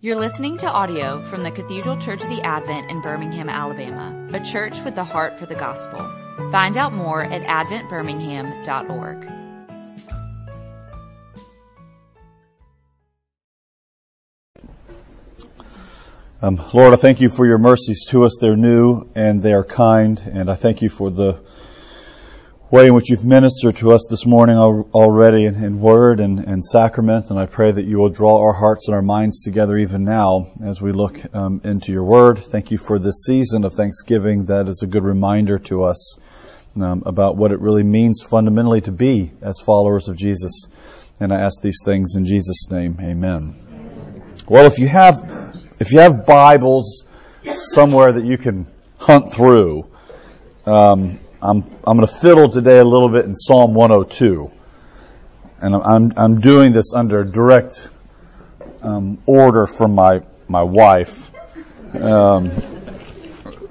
You're listening to audio from the Cathedral Church of the Advent in Birmingham, Alabama, a church with the heart for the gospel. Find out more at adventbirmingham.org. Um, Lord, I thank you for your mercies to us. They're new and they are kind, and I thank you for the way in which you've ministered to us this morning already in, word and, and, sacrament, and I pray that you will draw our hearts and our minds together even now as we look um, into your word. Thank you for this season of Thanksgiving that is a good reminder to us um, about what it really means fundamentally to be as followers of Jesus. And I ask these things in Jesus' name. Amen. Well, if you have if you have Bibles somewhere that you can hunt through, um, I'm, I'm going to fiddle today a little bit in Psalm 102. And I'm, I'm doing this under direct um, order from my, my wife. Um,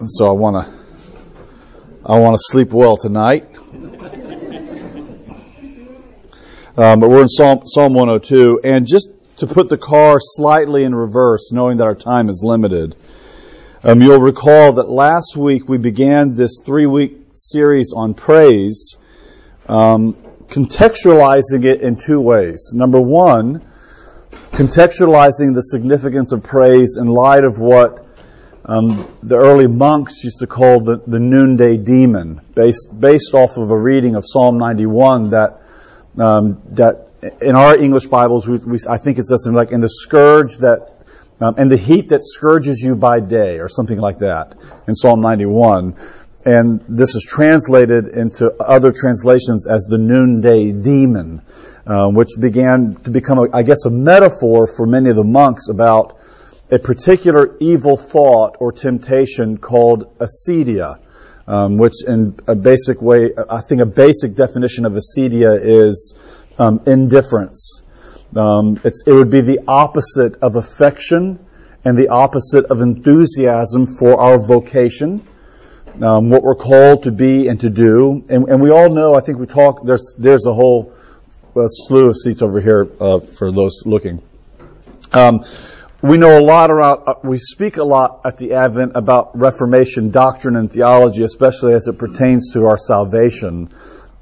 so I want to I want to sleep well tonight. Um, but we're in Psalm, Psalm 102, and just to put the car slightly in reverse, knowing that our time is limited, um, you'll recall that last week we began this three-week series on praise, um, contextualizing it in two ways. Number one, contextualizing the significance of praise in light of what um, the early monks used to call the, the noonday demon, based based off of a reading of Psalm 91 that um, that in our English Bibles, we, we, I think it says something like in the scourge that um, and the heat that scourges you by day, or something like that, in Psalm 91 and this is translated into other translations as the noonday demon, uh, which began to become, a, I guess, a metaphor for many of the monks about a particular evil thought or temptation called acedia, um, which in a basic way, I think a basic definition of acedia is um, indifference. Um, it would be the opposite of affection and the opposite of enthusiasm for our vocation um, what we're called to be and to do. And, and, we all know, I think we talk, there's, there's a whole uh, slew of seats over here uh, for those looking. Um, we know a lot around, uh, we speak a lot at the Advent about Reformation doctrine and theology, especially as it pertains to our salvation.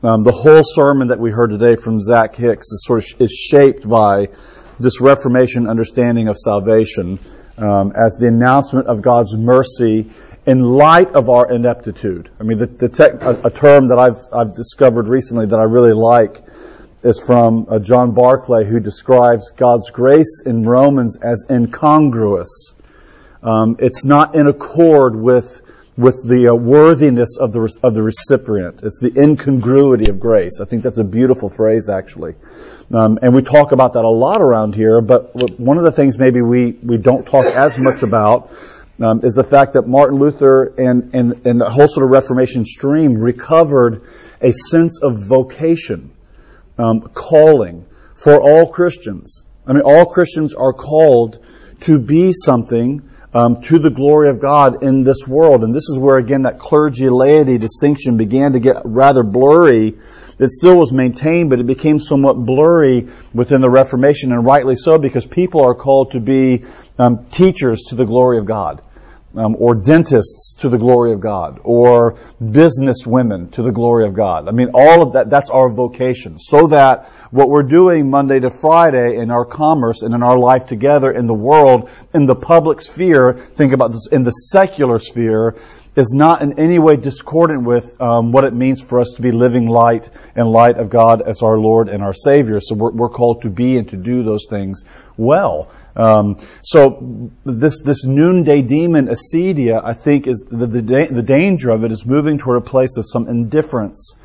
Um, the whole sermon that we heard today from Zach Hicks is sort of is shaped by this Reformation understanding of salvation um, as the announcement of God's mercy in light of our ineptitude. I mean, the, the tech, a, a, term that I've, I've discovered recently that I really like is from uh, John Barclay, who describes God's grace in Romans as incongruous. Um, it's not in accord with with the uh, worthiness of the of the recipient. It's the incongruity of grace. I think that's a beautiful phrase, actually. Um, and we talk about that a lot around here. But one of the things maybe we we don't talk as much about um, is the fact that Martin Luther and, and, and the whole sort of Reformation stream recovered a sense of vocation, um, calling for all Christians. I mean, all Christians are called to be something um, to the glory of God in this world. And this is where, again, that clergy laity distinction began to get rather blurry it still was maintained, but it became somewhat blurry within the Reformation, and rightly so, because people are called to be um, teachers to the glory of God. Um, or dentists to the glory of God, or business women to the glory of God. I mean, all of that, that's our vocation. So that what we're doing Monday to Friday in our commerce and in our life together in the world, in the public sphere, think about this, in the secular sphere, is not in any way discordant with um, what it means for us to be living light and light of God as our Lord and our Savior. So we're, we're called to be and to do those things well. Um, so this this noonday demon acedia, I think, is the, the the danger of it is moving toward a place of some indifference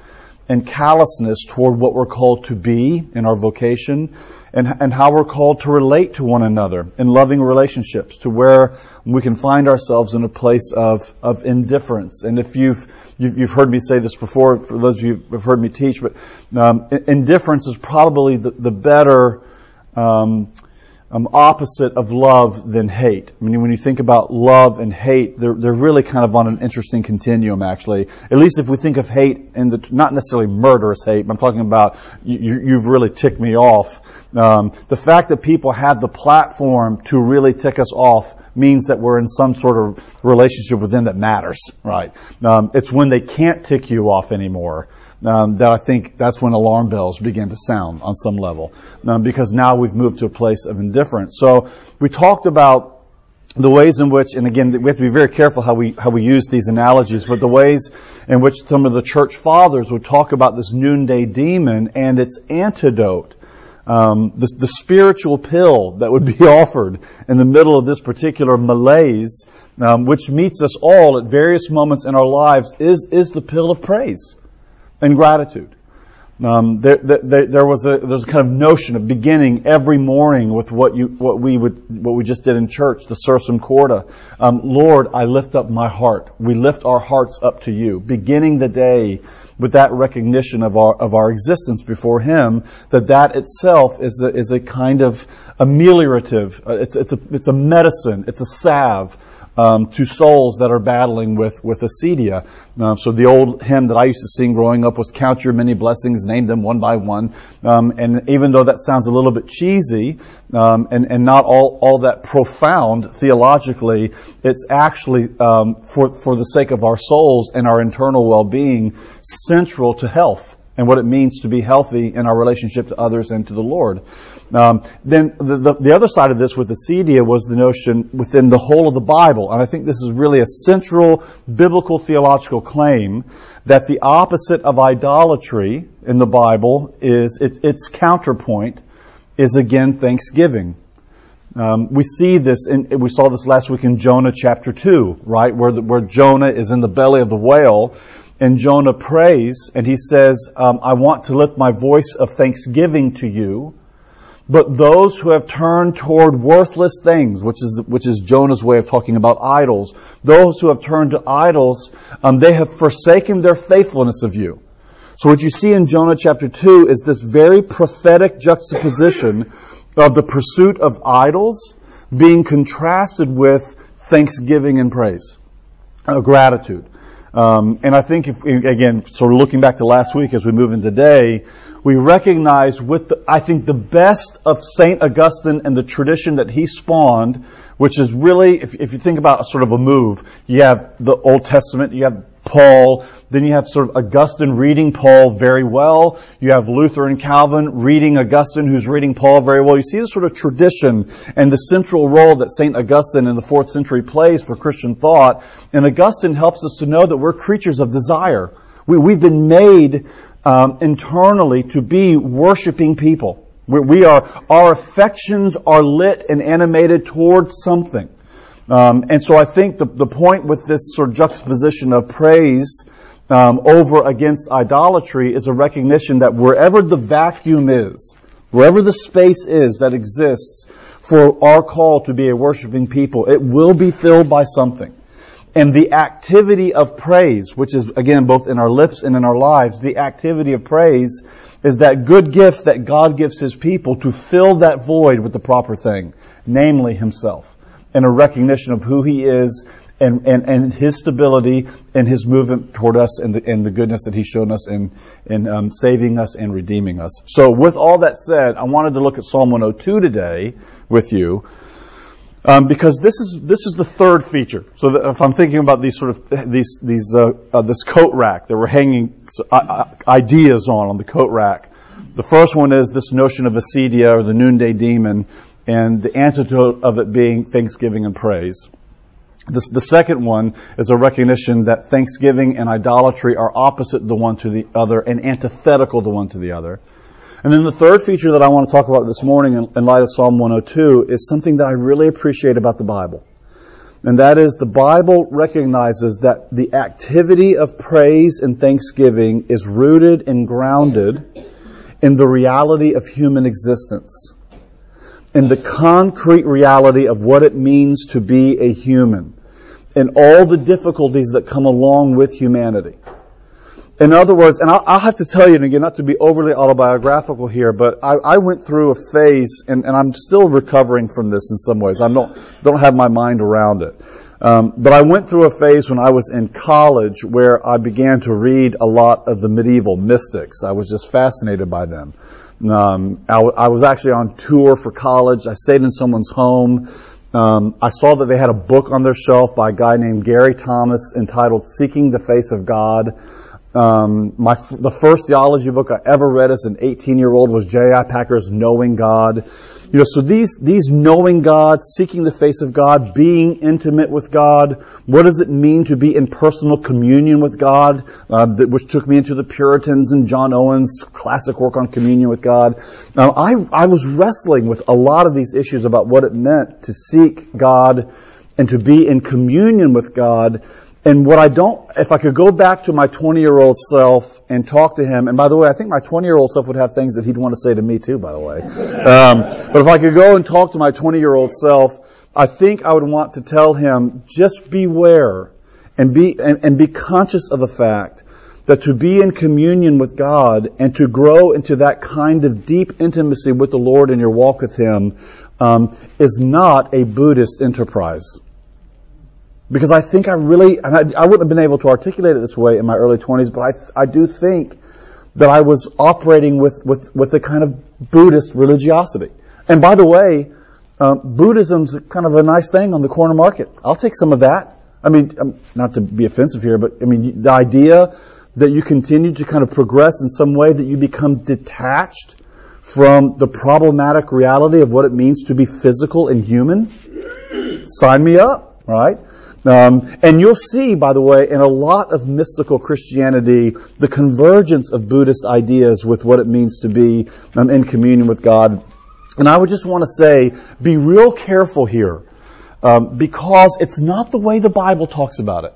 and callousness toward what we're called to be in our vocation and, and how we're called to relate to one another in loving relationships to where we can find ourselves in a place of, of indifference. And if you've, you've, you've heard me say this before, for those of you who have heard me teach, but um, indifference is probably the, the better um, um, opposite of love than hate. I mean, when you think about love and hate, they're, they're really kind of on an interesting continuum, actually. At least if we think of hate and the, not necessarily murderous hate, but I'm talking about you, you've really ticked me off. Um, the fact that people have the platform to really tick us off means that we're in some sort of relationship with them that matters, right? Um, it's when they can't tick you off anymore um, that I think that's when alarm bells begin to sound on some level, um, because now we've moved to a place of indifference. So we talked about the ways in which, and again, we have to be very careful how we how we use these analogies, but the ways in which some of the church fathers would talk about this noonday demon and its antidote. Um, the, the, spiritual pill that would be offered in the middle of this particular malaise, um, which meets us all at various moments in our lives, is is the pill of praise and gratitude. Um, there, there, there, was a there's a kind of notion of beginning every morning with what you what we would what we just did in church, the Sursum Corda. Um, Lord, I lift up my heart. We lift our hearts up to you, beginning the day with that recognition of our of our existence before Him. That that itself is a, is a kind of ameliorative. Uh, it's it's a it's a medicine. It's a salve um, to souls that are battling with with acedia. Uh, so the old hymn that I used to sing growing up was "Count your many blessings, name them one by one." Um, and even though that sounds a little bit cheesy um, and and not all all that profound theologically, it's actually um, for for the sake of our souls and our internal well being central to health and what it means to be healthy in our relationship to others and to the Lord. Um, then the, the, the, other side of this with acedia was the notion within the whole of the Bible, and I think this is really a central biblical theological claim that the opposite of idolatry in the Bible is its, its counterpoint is again thanksgiving. Um, we see this, in, we saw this last week in Jonah chapter 2, right, where, the, where Jonah is in the belly of the whale, and Jonah prays, and he says, um, I want to lift my voice of thanksgiving to you, but those who have turned toward worthless things, which is which is Jonah's way of talking about idols, those who have turned to idols, um, they have forsaken their faithfulness of you. So what you see in Jonah chapter two is this very prophetic juxtaposition of the pursuit of idols being contrasted with thanksgiving and praise, uh, gratitude. Um, and I think, if, again, sort of looking back to last week as we move into today, we recognize with, the, I think, the best of St. Augustine and the tradition that he spawned, which is really, if, if you think about a sort of a move, you have the Old Testament, you have Paul, then you have sort of Augustine reading Paul very well. You have Luther and Calvin reading Augustine, who's reading Paul very well. You see this sort of tradition and the central role that St. Augustine in the fourth century plays for Christian thought. And Augustine helps us to know that we're creatures of desire. We, we've been made um, internally to be worshiping people. We, we are, our affections are lit and animated towards something. Um, and so I think the, the point with this sort of juxtaposition of praise um, over against idolatry is a recognition that wherever the vacuum is, wherever the space is that exists for our call to be a worshiping people, it will be filled by something. And the activity of praise, which is again both in our lips and in our lives, the activity of praise is that good gift that God gives His people to fill that void with the proper thing, namely Himself, and a recognition of who He is and, and, and His stability and His movement toward us and the, and the goodness that He's shown us in, in um, saving us and redeeming us. So with all that said, I wanted to look at Psalm 102 today with you. Um, because this is this is the third feature. So if I'm thinking about these sort of these these uh, uh, this coat rack that we're hanging uh, uh, ideas on on the coat rack, the first one is this notion of acedia or the noonday demon, and the antidote of it being thanksgiving and praise. The, the second one is a recognition that thanksgiving and idolatry are opposite the one to the other and antithetical the one to the other. And then the third feature that I want to talk about this morning in, in light of Psalm 102 is something that I really appreciate about the Bible. And that is the Bible recognizes that the activity of praise and thanksgiving is rooted and grounded in the reality of human existence. In the concrete reality of what it means to be a human. And all the difficulties that come along with humanity. In other words, and I'll, I'll, have to tell you, and again, not to be overly autobiographical here, but I, I went through a phase, and, and, I'm still recovering from this in some ways. I don't, don't have my mind around it. Um, but I went through a phase when I was in college where I began to read a lot of the medieval mystics. I was just fascinated by them. Um, I, w- I was actually on tour for college. I stayed in someone's home. Um, I saw that they had a book on their shelf by a guy named Gary Thomas entitled "Seeking the Face of God." Um, my the first theology book I ever read as an 18 year old was J.I. Packer's Knowing God. You know, so these, these knowing God, seeking the face of God, being intimate with God, what does it mean to be in personal communion with God, uh, that, which took me into the Puritans and John Owen's classic work on communion with God. Now, I, I was wrestling with a lot of these issues about what it meant to seek God and to be in communion with God and what I don't, if I could go back to my 20 year old self and talk to him, and by the way, I think my 20 year old self would have things that he'd want to say to me too, by the way. Um, but if I could go and talk to my 20 year old self, I think I would want to tell him, just beware and be, and, and be conscious of the fact that to be in communion with God and to grow into that kind of deep intimacy with the Lord in your walk with Him um, is not a Buddhist enterprise. Because I think I really, and I, I, wouldn't have been able to articulate it this way in my early 20s, but I, I do think that I was operating with, with, with a kind of Buddhist religiosity. And by the way, um, Buddhism's kind of a nice thing on the corner market. I'll take some of that. I mean, um, not to be offensive here, but I mean, the idea that you continue to kind of progress in some way that you become detached from the problematic reality of what it means to be physical and human, sign me up, right? Um, and you'll see, by the way, in a lot of mystical Christianity, the convergence of Buddhist ideas with what it means to be um, in communion with God. And I would just want to say, be real careful here, um, because it's not the way the Bible talks about it.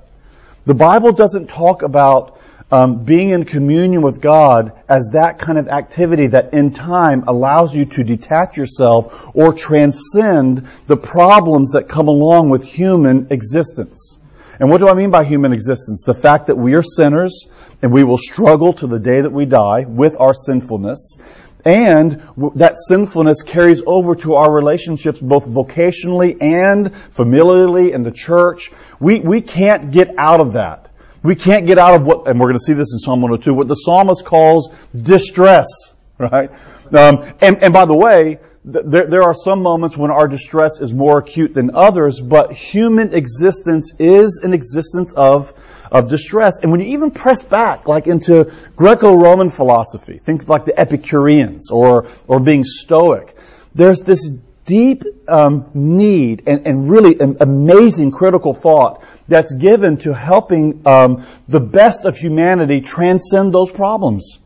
The Bible doesn't talk about um, being in communion with God as that kind of activity that in time allows you to detach yourself or transcend the problems that come along with human existence. And what do I mean by human existence? The fact that we are sinners and we will struggle to the day that we die with our sinfulness. And that sinfulness carries over to our relationships both vocationally and familially in the church. We, we can't get out of that. We can't get out of what, and we're going to see this in Psalm 102, what the psalmist calls distress, right? Um, and, and by the way, there, there are some moments when our distress is more acute than others, but human existence is an existence of, of distress. And when you even press back, like into Greco-Roman philosophy, think like the Epicureans or, or being Stoic, there's this deep um, need and, and really an amazing critical thought that's given to helping um, the best of humanity transcend those problems.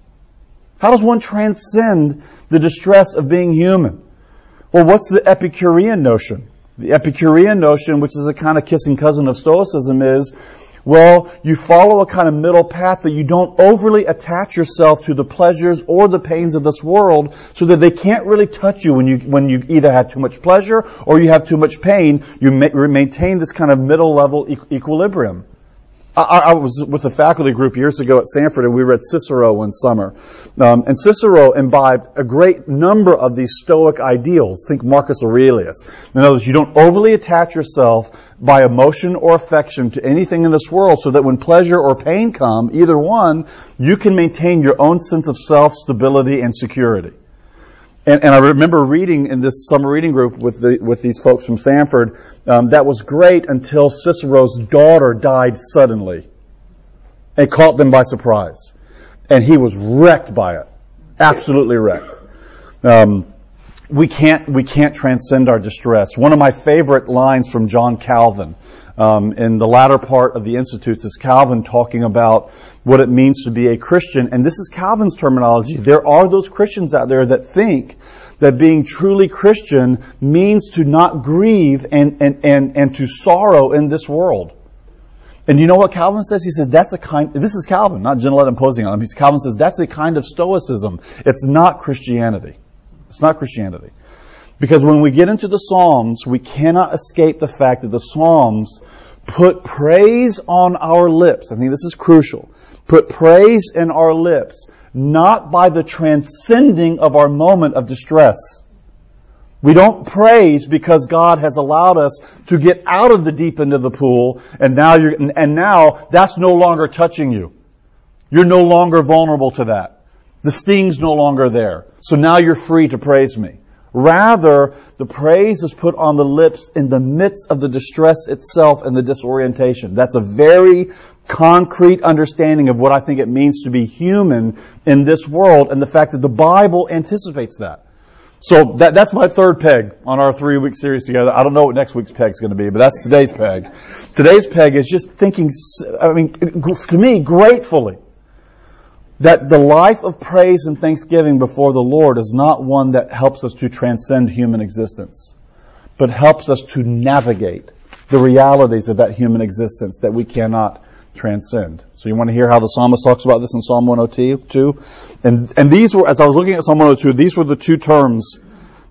How does one transcend the distress of being human? Well, what's the Epicurean notion? The Epicurean notion, which is a kind of kissing cousin of Stoicism, is well, you follow a kind of middle path that you don't overly attach yourself to the pleasures or the pains of this world so that they can't really touch you when you, when you either have too much pleasure or you have too much pain. You maintain this kind of middle level equilibrium. I, I, was with a faculty group years ago at Samford, and we read Cicero one summer. Um, and Cicero imbibed a great number of these Stoic ideals. Think Marcus Aurelius. In other words, you don't overly attach yourself by emotion or affection to anything in this world so that when pleasure or pain come, either one, you can maintain your own sense of self, stability, and security. And, and, I remember reading in this summer reading group with the, with these folks from Samford, Um, that was great until Cicero's daughter died suddenly. It caught them by surprise, and he was wrecked by it, absolutely wrecked. Um, we can't we can't transcend our distress. One of my favorite lines from John Calvin um, in the latter part of the Institutes is Calvin talking about what it means to be a Christian. And this is Calvin's terminology. There are those Christians out there that think that being truly Christian means to not grieve and, and, and, and to sorrow in this world. And you know what Calvin says? He says that's a kind, this is Calvin, not Genelette imposing on him. He's, Calvin says that's a kind of stoicism. It's not Christianity. It's not Christianity. Because when we get into the Psalms, we cannot escape the fact that the Psalms put praise on our lips. I think this is crucial put praise in our lips, not by the transcending of our moment of distress. We don't praise because God has allowed us to get out of the deep end of the pool, and now you're, and now that's no longer touching you. You're no longer vulnerable to that. The sting's no longer there. So now you're free to praise me. Rather, the praise is put on the lips in the midst of the distress itself and the disorientation. That's a very concrete understanding of what I think it means to be human in this world and the fact that the Bible anticipates that. So that, that's my third peg on our three week series together. I don't know what next week's peg is going to be, but that's today's peg. Today's peg is just thinking, I mean, to me, gratefully, that the life of praise and thanksgiving before the Lord is not one that helps us to transcend human existence, but helps us to navigate the realities of that human existence that we cannot transcend. So you want to hear how the psalmist talks about this in Psalm 102? And, and these were, as I was looking at Psalm 102, these were the two terms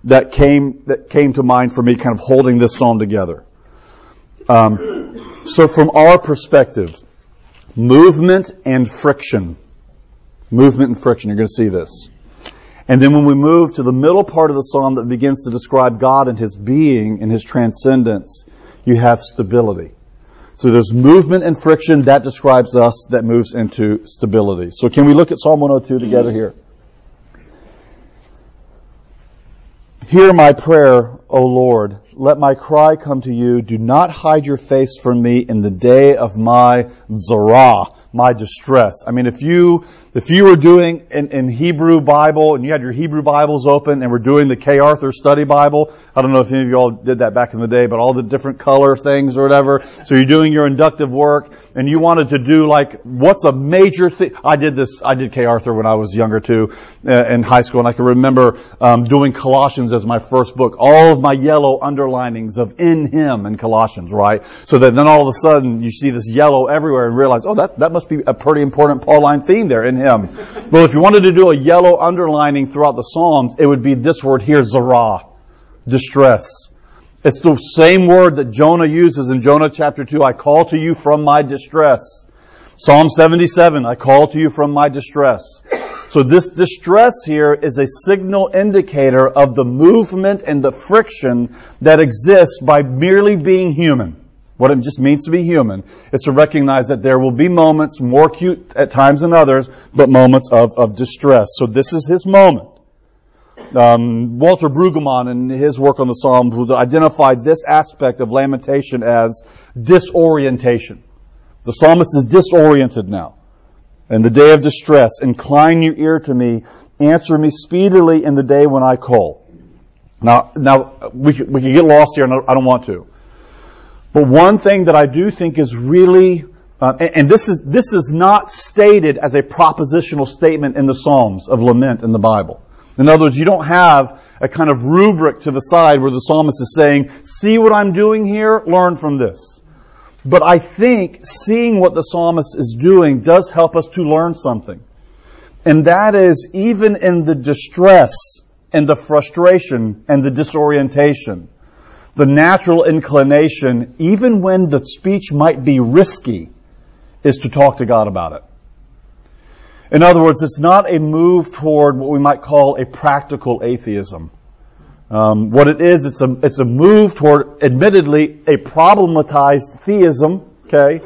that came, that came to mind for me kind of holding this psalm together. Um, so from our perspective, movement and friction. Movement and friction, you're going to see this. And then when we move to the middle part of the psalm that begins to describe God and His being and His transcendence, you have stability. So there's movement and friction that describes us that moves into stability. So can we look at Psalm 102 together here? Hear my prayer, O Lord. Let my cry come to you. Do not hide your face from me in the day of my zarah, my distress. I mean, if you if you were doing in, in, Hebrew Bible and you had your Hebrew Bibles open and we're doing the Kay Arthur Study Bible, I don't know if any of you all did that back in the day, but all the different color things or whatever. So you're doing your inductive work and you wanted to do like, what's a major thing? I did this, I did Kay Arthur when I was younger too, uh, in high school and I can remember um, doing Colossians as my first book. All of my yellow underlinings of in Him in Colossians, right? So that then all of a sudden you see this yellow everywhere and realize, oh, that, that must be a pretty important Pauline theme there in Him. Well, if you wanted to do a yellow underlining throughout the Psalms, it would be this word here, zarah, distress. It's the same word that Jonah uses in Jonah chapter 2. I call to you from my distress. Psalm 77, I call to you from my distress. So this distress here is a signal indicator of the movement and the friction that exists by merely being human. What it just means to be human is to recognize that there will be moments, more acute at times than others, but moments of, of distress. So this is his moment. Um, Walter Brueggemann, in his work on the Psalms, would identify this aspect of lamentation as disorientation. The psalmist is disoriented now. In the day of distress, incline your ear to me, answer me speedily in the day when I call. Now, now we could, we could get lost here, and I don't want to. But one thing that I do think is really, uh, and, and this is this is not stated as a propositional statement in the Psalms of lament in the Bible. In other words, you don't have a kind of rubric to the side where the psalmist is saying, "See what I'm doing here? Learn from this." But I think seeing what the psalmist is doing does help us to learn something. And that is even in the distress and the frustration and the disorientation, the natural inclination, even when the speech might be risky, is to talk to God about it. In other words, it's not a move toward what we might call a practical atheism. Um, what it is, it's a, it's a move toward, admittedly, a problematized theism, okay?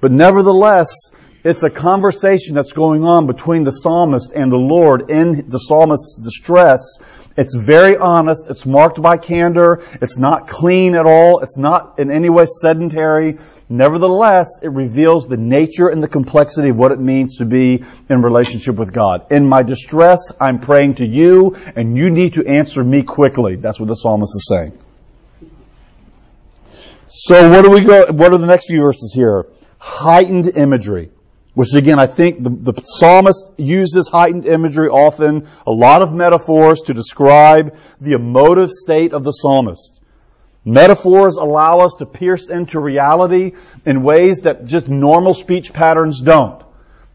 But nevertheless, it's a conversation that's going on between the psalmist and the Lord in the psalmist's distress it's very honest. It's marked by candor. It's not clean at all. It's not in any way sedentary. Nevertheless, it reveals the nature and the complexity of what it means to be in relationship with God. In my distress, I'm praying to you, and you need to answer me quickly. That's what the psalmist is saying. So what do we go, what are the next few verses here? Heightened imagery which again, I think the, the, psalmist uses heightened imagery often, a lot of metaphors to describe the emotive state of the psalmist. Metaphors allow us to pierce into reality in ways that just normal speech patterns don't.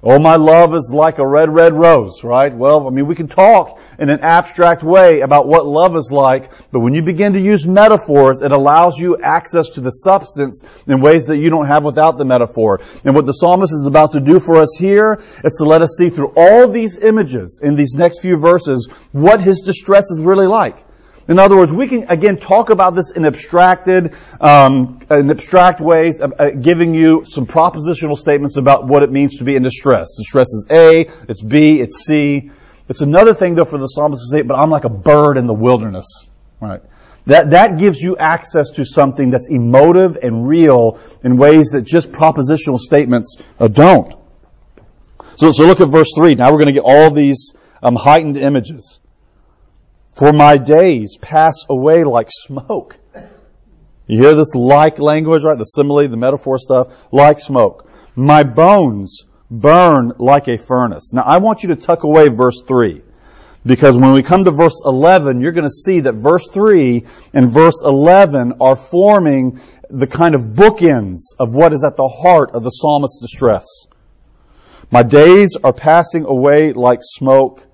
Oh, my love is like a red, red rose, right? Well, I mean, we can talk in an abstract way about what love is like, but when you begin to use metaphors, it allows you access to the substance in ways that you don't have without the metaphor. And what the psalmist is about to do for us here is to let us see through all these images in these next few verses what his distress is really like. In other words, we can again talk about this in abstracted, um, in abstract ways, uh, uh, giving you some propositional statements about what it means to be in distress. Distress is A, it's B, it's C. It's another thing though for the psalmist to say, but I'm like a bird in the wilderness. Right? That, that gives you access to something that's emotive and real in ways that just propositional statements uh, don't. So, so look at verse 3. Now we're going to get all these um, heightened images. For my days pass away like smoke. You hear this like language, right? The simile, the metaphor stuff, like smoke. My bones burn like a furnace. Now I want you to tuck away verse 3. Because when we come to verse 11, you're going to see that verse 3 and verse 11 are forming the kind of bookends of what is at the heart of the psalmist's distress. My days are passing away like smoke.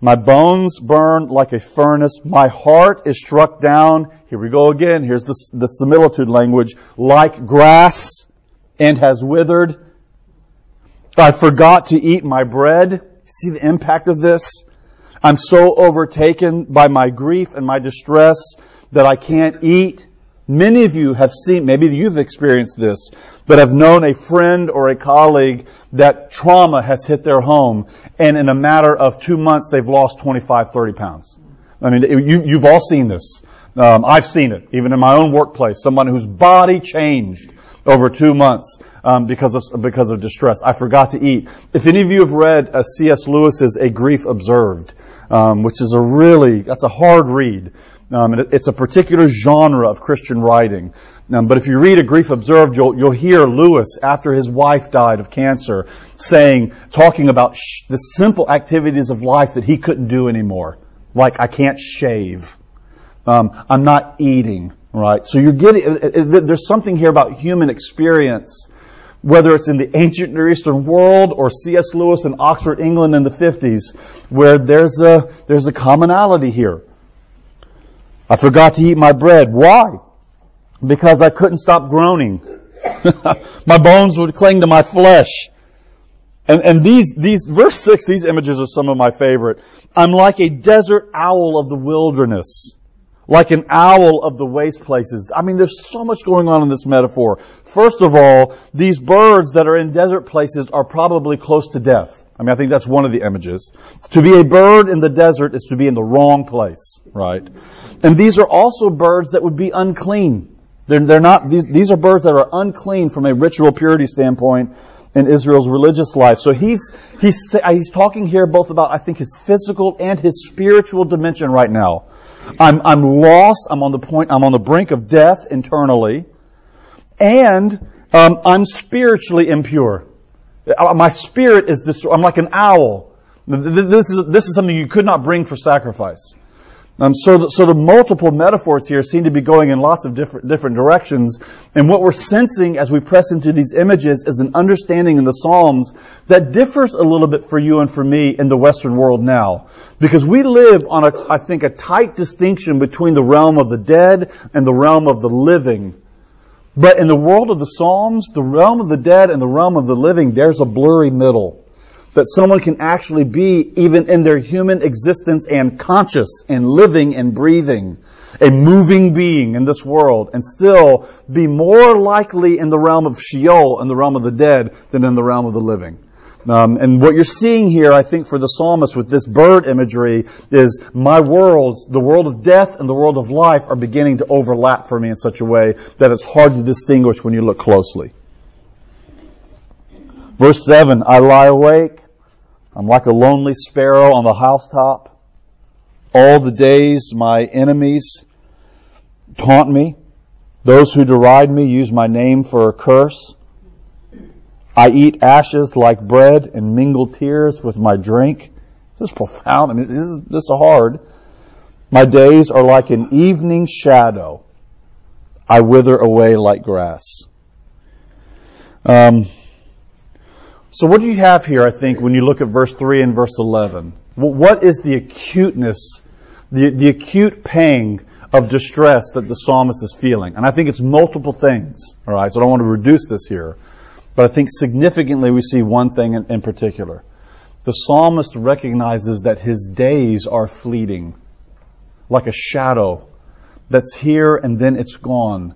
My bones burn like a furnace. My heart is struck down. Here we go again. Here's the, the similitude language. Like grass and has withered. I forgot to eat my bread. See the impact of this? I'm so overtaken by my grief and my distress that I can't eat. Many of you have seen, maybe you've experienced this, but have known a friend or a colleague that trauma has hit their home and in a matter of two months they've lost 25, 30 pounds. I mean, you, have all seen this. Um, I've seen it, even in my own workplace. Someone whose body changed over two months um, because of because of distress. I forgot to eat. If any of you have read uh, C.S. Lewis's A Grief Observed, um, which is a really that's a hard read. Um, it, it's a particular genre of Christian writing. Um, but if you read A Grief Observed, you'll, you'll hear Lewis, after his wife died of cancer, saying, talking about sh- the simple activities of life that he couldn't do anymore. Like, I can't shave. Um, I'm not eating, right? So you're getting, uh, uh, there's something here about human experience whether it's in the ancient Near Eastern world or C.S. Lewis in Oxford, England in the 50s, where there's a, there's a commonality here. I forgot to eat my bread. Why? Because I couldn't stop groaning. my bones would cling to my flesh. And, and these, these, verse 6, these images are some of my favorite. I'm like a desert owl of the wilderness like an owl of the waste places. I mean, there's so much going on in this metaphor. First of all, these birds that are in desert places are probably close to death. I mean, I think that's one of the images. To be a bird in the desert is to be in the wrong place, right? And these are also birds that would be unclean. They're, they're not, these, these are birds that are unclean from a ritual purity standpoint in Israel's religious life. So he's, he's, he's talking here both about, I think, his physical and his spiritual dimension right now. I'm, I'm lost. I'm on the point, I'm on the brink of death internally. And, um, I'm spiritually impure. Uh, my spirit is destroyed. I'm like an owl. This is, this is something you could not bring for sacrifice. Um, so, the, so the multiple metaphors here seem to be going in lots of different, different directions. And what we're sensing as we press into these images is an understanding in the Psalms that differs a little bit for you and for me in the Western world now. Because we live on a, I think, a tight distinction between the realm of the dead and the realm of the living. But in the world of the Psalms, the realm of the dead and the realm of the living, there's a blurry middle that someone can actually be, even in their human existence and conscious and living and breathing, a moving being in this world, and still be more likely in the realm of Sheol, in the realm of the dead, than in the realm of the living. Um, and what you're seeing here, I think, for the psalmist with this bird imagery is my worlds, the world of death and the world of life, are beginning to overlap for me in such a way that it's hard to distinguish when you look closely. Verse 7, I lie awake. I'm like a lonely sparrow on the housetop. All the days my enemies taunt me. Those who deride me use my name for a curse. I eat ashes like bread and mingle tears with my drink. This is profound. I mean, this is, this is hard. My days are like an evening shadow. I wither away like grass. Um, So what do you have here, I think, when you look at verse 3 and verse 11? What is the acuteness, the, the acute pang of distress that the psalmist is feeling? And I think it's multiple things, all right? So I don't want to reduce this here. But I think significantly we see one thing in, in particular. The psalmist recognizes that his days are fleeting, like a shadow that's here and then it's gone.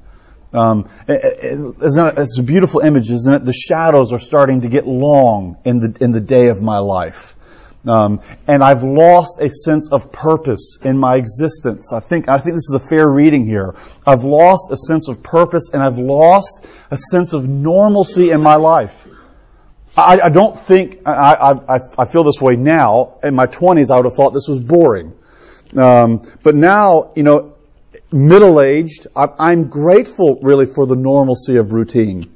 Um, it's a beautiful image, isn't it? The shadows are starting to get long in the in the day of my life, um, and I've lost a sense of purpose in my existence. I think I think this is a fair reading here. I've lost a sense of purpose, and I've lost a sense of normalcy in my life. I, I don't think I, I, I feel this way now. In my twenties, I would have thought this was boring, um, but now you know middle aged, I'm grateful really for the normalcy of routine.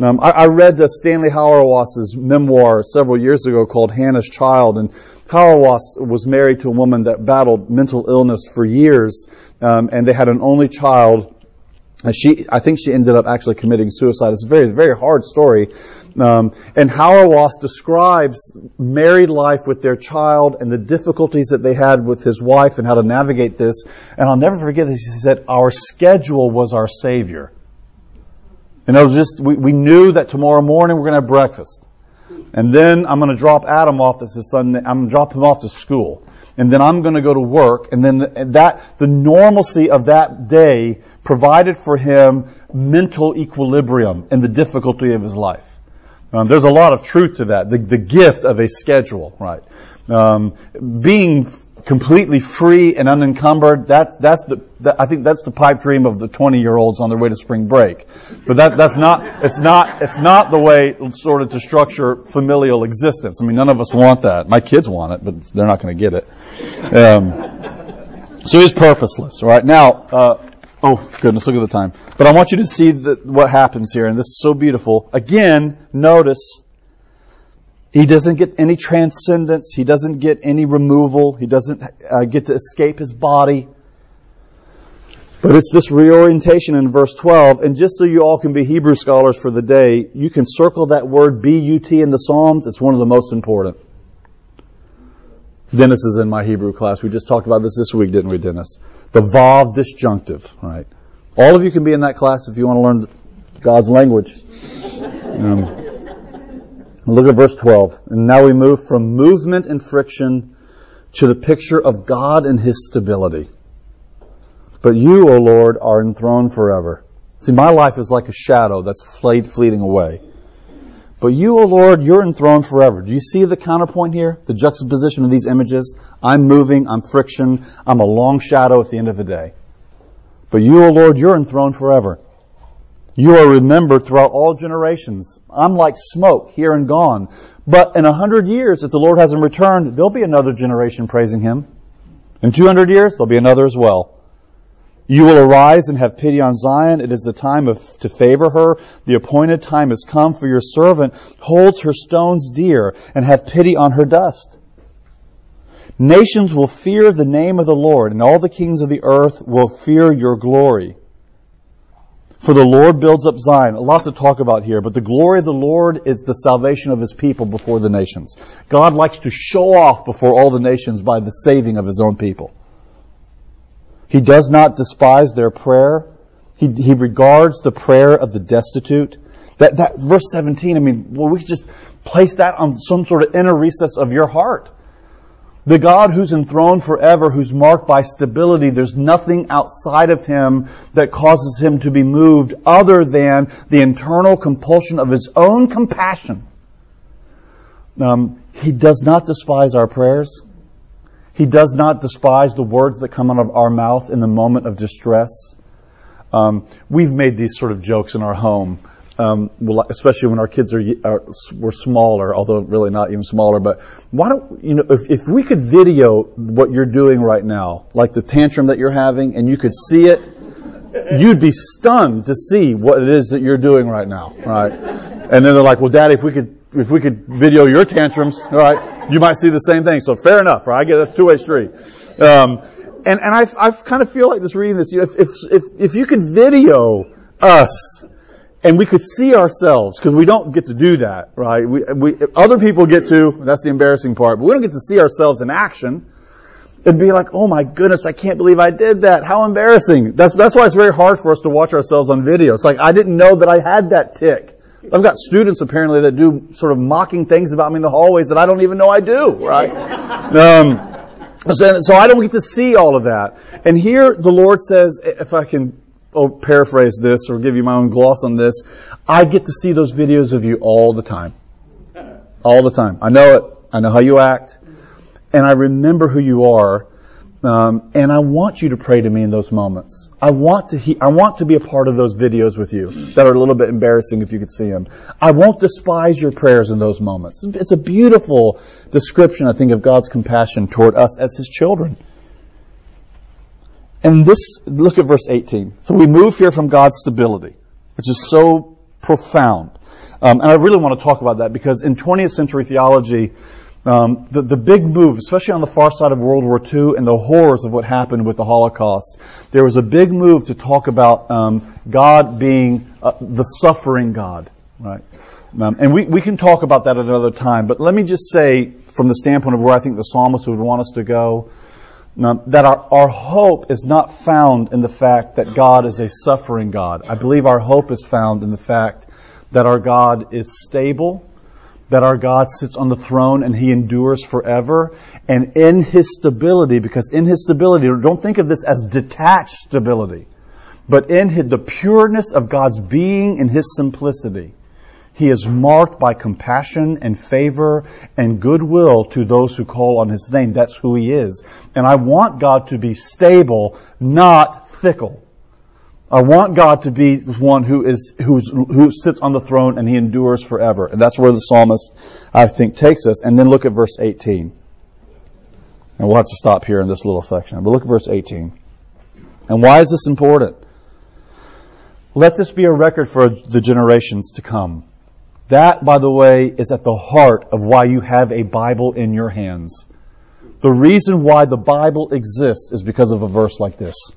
Um, I, I, read uh, Stanley Hauerwas's memoir several years ago called Hannah's Child, and Hauerwas was married to a woman that battled mental illness for years, um, and they had an only child. She, I think she ended up actually committing suicide. It's a very, very hard story. Um, and Hauerwas describes married life with their child and the difficulties that they had with his wife and how to navigate this. And I'll never forget this. He said, Our schedule was our Savior. And it was just, we, we knew that tomorrow morning we're going to have breakfast. And then I'm going to drop Adam off. That's his son. I'm going to drop him off to school. And then I'm going to go to work. And then that, the normalcy of that day provided for him mental equilibrium in the difficulty of his life. Um, there's a lot of truth to that. The, the gift of a schedule, right? Um, being completely free and unencumbered, that's, that's the, that, I think that's the pipe dream of the 20 year olds on their way to spring break. But that, that's not, it's not, it's not the way sort of to structure familial existence. I mean, none of us want that. My kids want it, but they're not going to get it. Um, so he's purposeless, right? Now, uh, Oh, goodness, look at the time. But I want you to see the, what happens here, and this is so beautiful. Again, notice he doesn't get any transcendence. He doesn't get any removal. He doesn't uh, get to escape his body. But it's this reorientation in verse 12. And just so you all can be Hebrew scholars for the day, you can circle that word B-U-T in the Psalms. It's one of the most important. Dennis is in my Hebrew class. We just talked about this this week, didn't we, Dennis? The Vav disjunctive, right? All of you can be in that class if you want to learn God's language. Um, look at verse 12. And now we move from movement and friction to the picture of God and His stability. But you, O Lord, are enthroned forever. See, my life is like a shadow that's flayed, fleeting away. But you, O Lord, you're enthroned forever. Do you see the counterpoint here? The juxtaposition of these images? I'm moving, I'm friction, I'm a long shadow at the end of the day. But you, O Lord, you're enthroned forever. You are remembered throughout all generations. I'm like smoke, here and gone. But in a hundred years, if the Lord hasn't returned, there'll be another generation praising Him. In 200 years, there'll be another as well. You will arise and have pity on Zion. It is the time of, to favor her. The appointed time has come for your servant holds her stones dear and have pity on her dust. Nations will fear the name of the Lord and all the kings of the earth will fear your glory. For the Lord builds up Zion. A lot to talk about here, but the glory of the Lord is the salvation of his people before the nations. God likes to show off before all the nations by the saving of his own people. He does not despise their prayer. He, he regards the prayer of the destitute. That, that verse 17, I mean, well, we could just place that on some sort of inner recess of your heart. The God who's enthroned forever, who's marked by stability, there's nothing outside of him that causes him to be moved other than the internal compulsion of his own compassion. Um, he does not despise our prayers. He does not despise the words that come out of our mouth in the moment of distress. Um, we've made these sort of jokes in our home, um, especially when our kids are, are, were smaller, although really not even smaller. But why don't you know if, if we could video what you're doing right now, like the tantrum that you're having, and you could see it, you'd be stunned to see what it is that you're doing right now, right? And then they're like, "Well, Daddy, if we could if we could video your tantrums, right, you might see the same thing. So fair enough, right? I get a two-way street. Um, and and I I kind of feel like this reading this. You know, if if if if you could video us and we could see ourselves because we don't get to do that, right? We, we, other people get to. That's the embarrassing part, but we don't get to see ourselves in action. It'd be like, oh my goodness, I can't believe I did that. How embarrassing. That's that's why it's very hard for us to watch ourselves on video. It's like I didn't know that I had that tick. I've got students apparently that do sort of mocking things about me in the hallways that I don't even know I do, right? um, so, so I don't get to see all of that. And here the Lord says, if I can paraphrase this or give you my own gloss on this, I get to see those videos of you all the time. All the time. I know it. I know how you act. And I remember who you are. Um, and I want you to pray to me in those moments. I want to he- I want to be a part of those videos with you that are a little bit embarrassing if you could see them. I won't despise your prayers in those moments. It's a beautiful description, I think, of God's compassion toward us as His children. And this, look at verse 18. So we move here from God's stability, which is so profound. Um, and I really want to talk about that because in 20th century theology, um, the, the big move, especially on the far side of World War II and the horrors of what happened with the Holocaust, there was a big move to talk about um, God being uh, the suffering God, right? Um, and we, we can talk about that at another time, but let me just say, from the standpoint of where I think the psalmist would want us to go, um, that our, our hope is not found in the fact that God is a suffering God. I believe our hope is found in the fact that our God is stable, that our God sits on the throne and he endures forever. And in his stability, because in his stability, don't think of this as detached stability, but in his, the pureness of God's being and his simplicity, he is marked by compassion and favor and goodwill to those who call on his name. That's who he is. And I want God to be stable, not fickle. I want God to be the one who is who's, who sits on the throne and he endures forever. And that's where the psalmist, I think, takes us. And then look at verse 18. And we'll have to stop here in this little section. But look at verse 18. And why is this important? Let this be a record for the generations to come. That, by the way, is at the heart of why you have a Bible in your hands. The reason why the Bible exists is because of a verse like this.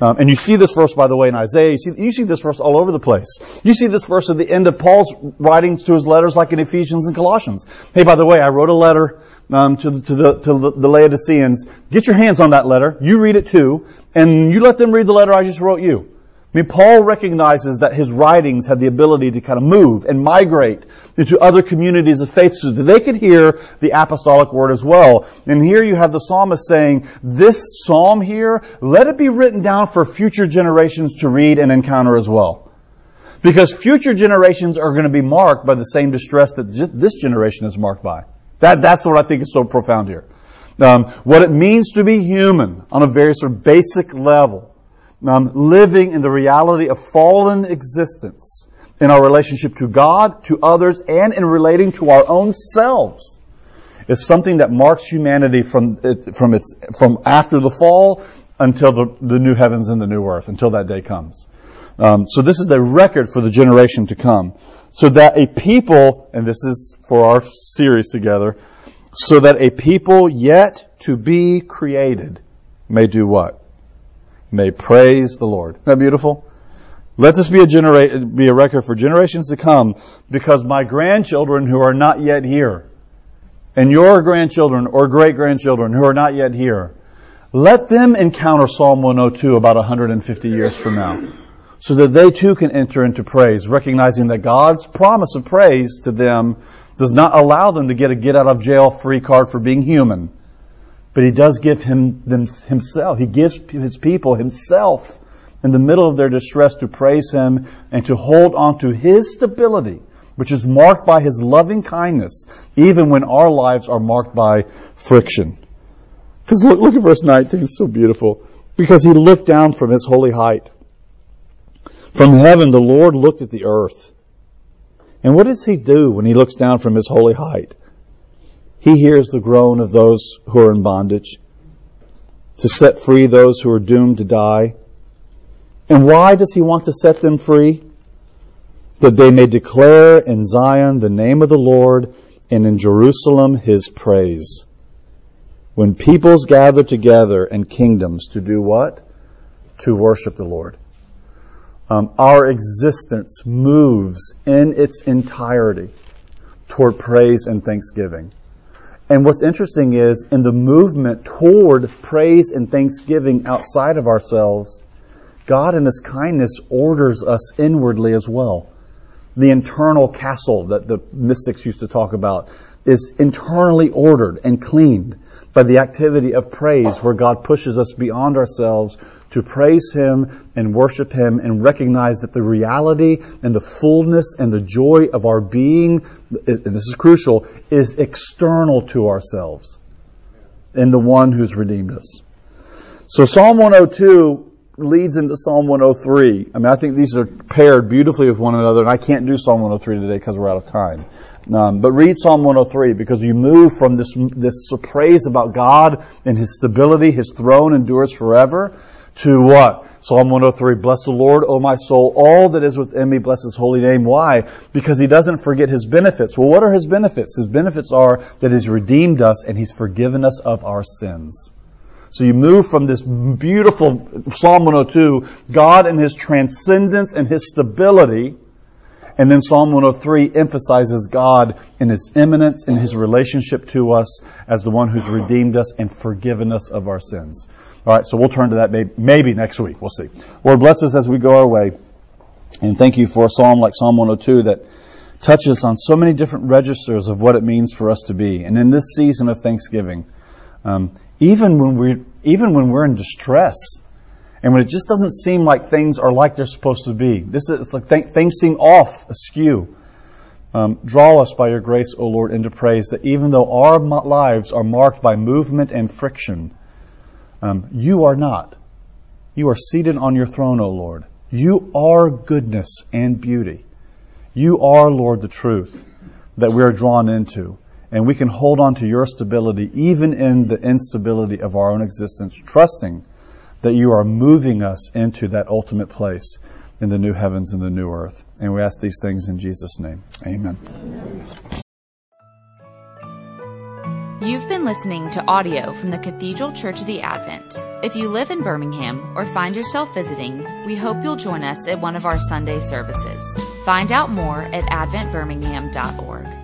Um, and you see this verse, by the way, in Isaiah. You see, you see this verse all over the place. You see this verse at the end of Paul's writings to his letters, like in Ephesians and Colossians. Hey, by the way, I wrote a letter um, to, the, to, the, to the Laodiceans. Get your hands on that letter. You read it too, and you let them read the letter I just wrote you. I mean, Paul recognizes that his writings had the ability to kind of move and migrate into other communities of faith so that they could hear the apostolic word as well. And here you have the psalmist saying, this psalm here, let it be written down for future generations to read and encounter as well. Because future generations are going to be marked by the same distress that this generation is marked by. That, that's what I think is so profound here. Um, what it means to be human on a very sort of basic level um, living in the reality of fallen existence in our relationship to God, to others, and in relating to our own selves is something that marks humanity from it, from its from after the fall until the, the new heavens and the new earth, until that day comes. Um, so this is the record for the generation to come. So that a people, and this is for our series together, so that a people yet to be created may do what? May praise the Lord. Isn't that beautiful? Let this be a, genera- be a record for generations to come because my grandchildren who are not yet here and your grandchildren or great grandchildren who are not yet here, let them encounter Psalm 102 about 150 years from now so that they too can enter into praise, recognizing that God's promise of praise to them does not allow them to get a get out of jail free card for being human but he does give him them, himself. He gives his people himself in the middle of their distress to praise him and to hold on to his stability, which is marked by his loving kindness, even when our lives are marked by friction. Because look, look at verse 19, it's so beautiful. Because he looked down from his holy height. From heaven, the Lord looked at the earth. And what does he do when he looks down from his holy height? He hears the groan of those who are in bondage to set free those who are doomed to die. And why does he want to set them free? That they may declare in Zion the name of the Lord and in Jerusalem his praise. When peoples gather together and kingdoms to do what? To worship the Lord. um, our existence moves in its entirety toward praise and thanksgiving. And what's interesting is in the movement toward praise and thanksgiving outside of ourselves, God in His kindness orders us inwardly as well. The internal castle that the mystics used to talk about is internally ordered and cleaned by the activity of praise where God pushes us beyond ourselves to praise Him and worship Him and recognize that the reality and the fullness and the joy of our being, and this is crucial, is external to ourselves in the one who's redeemed us. So Psalm 102 leads into Psalm 103. I mean, I think these are paired beautifully with one another, and I can't do Psalm 103 today because we're out of time. Um, but read Psalm 103 because you move from this this praise about God and His stability, His throne endures forever, to what? Psalm 103, bless the Lord, O my soul, all that is within me, bless his holy name. Why? Because he doesn't forget his benefits. Well, what are his benefits? His benefits are that he's redeemed us and he's forgiven us of our sins. So you move from this beautiful Psalm 102, God and His transcendence and His stability, and then Psalm 103 emphasizes God in His immanence and His relationship to us as the one who's redeemed us and forgiven us of our sins. All right, so we'll turn to that maybe, maybe next week. We'll see. Lord, bless us as we go our way. And thank you for a psalm like Psalm 102 that touches on so many different registers of what it means for us to be. And in this season of Thanksgiving, um, even when we even when we're in distress, and when it just doesn't seem like things are like they're supposed to be, this is like th- things seem off, askew. Um, draw us by your grace, O Lord, into praise that even though our lives are marked by movement and friction, um, you are not. You are seated on your throne, O Lord. You are goodness and beauty. You are, Lord, the truth that we are drawn into and we can hold on to your stability even in the instability of our own existence, trusting that you are moving us into that ultimate place in the new heavens and the new earth. And we ask these things in Jesus' name. Amen. You've been listening to audio from the Cathedral Church of the Advent. If you live in Birmingham or find yourself visiting, we hope you'll join us at one of our Sunday services. Find out more at adventbirmingham.org.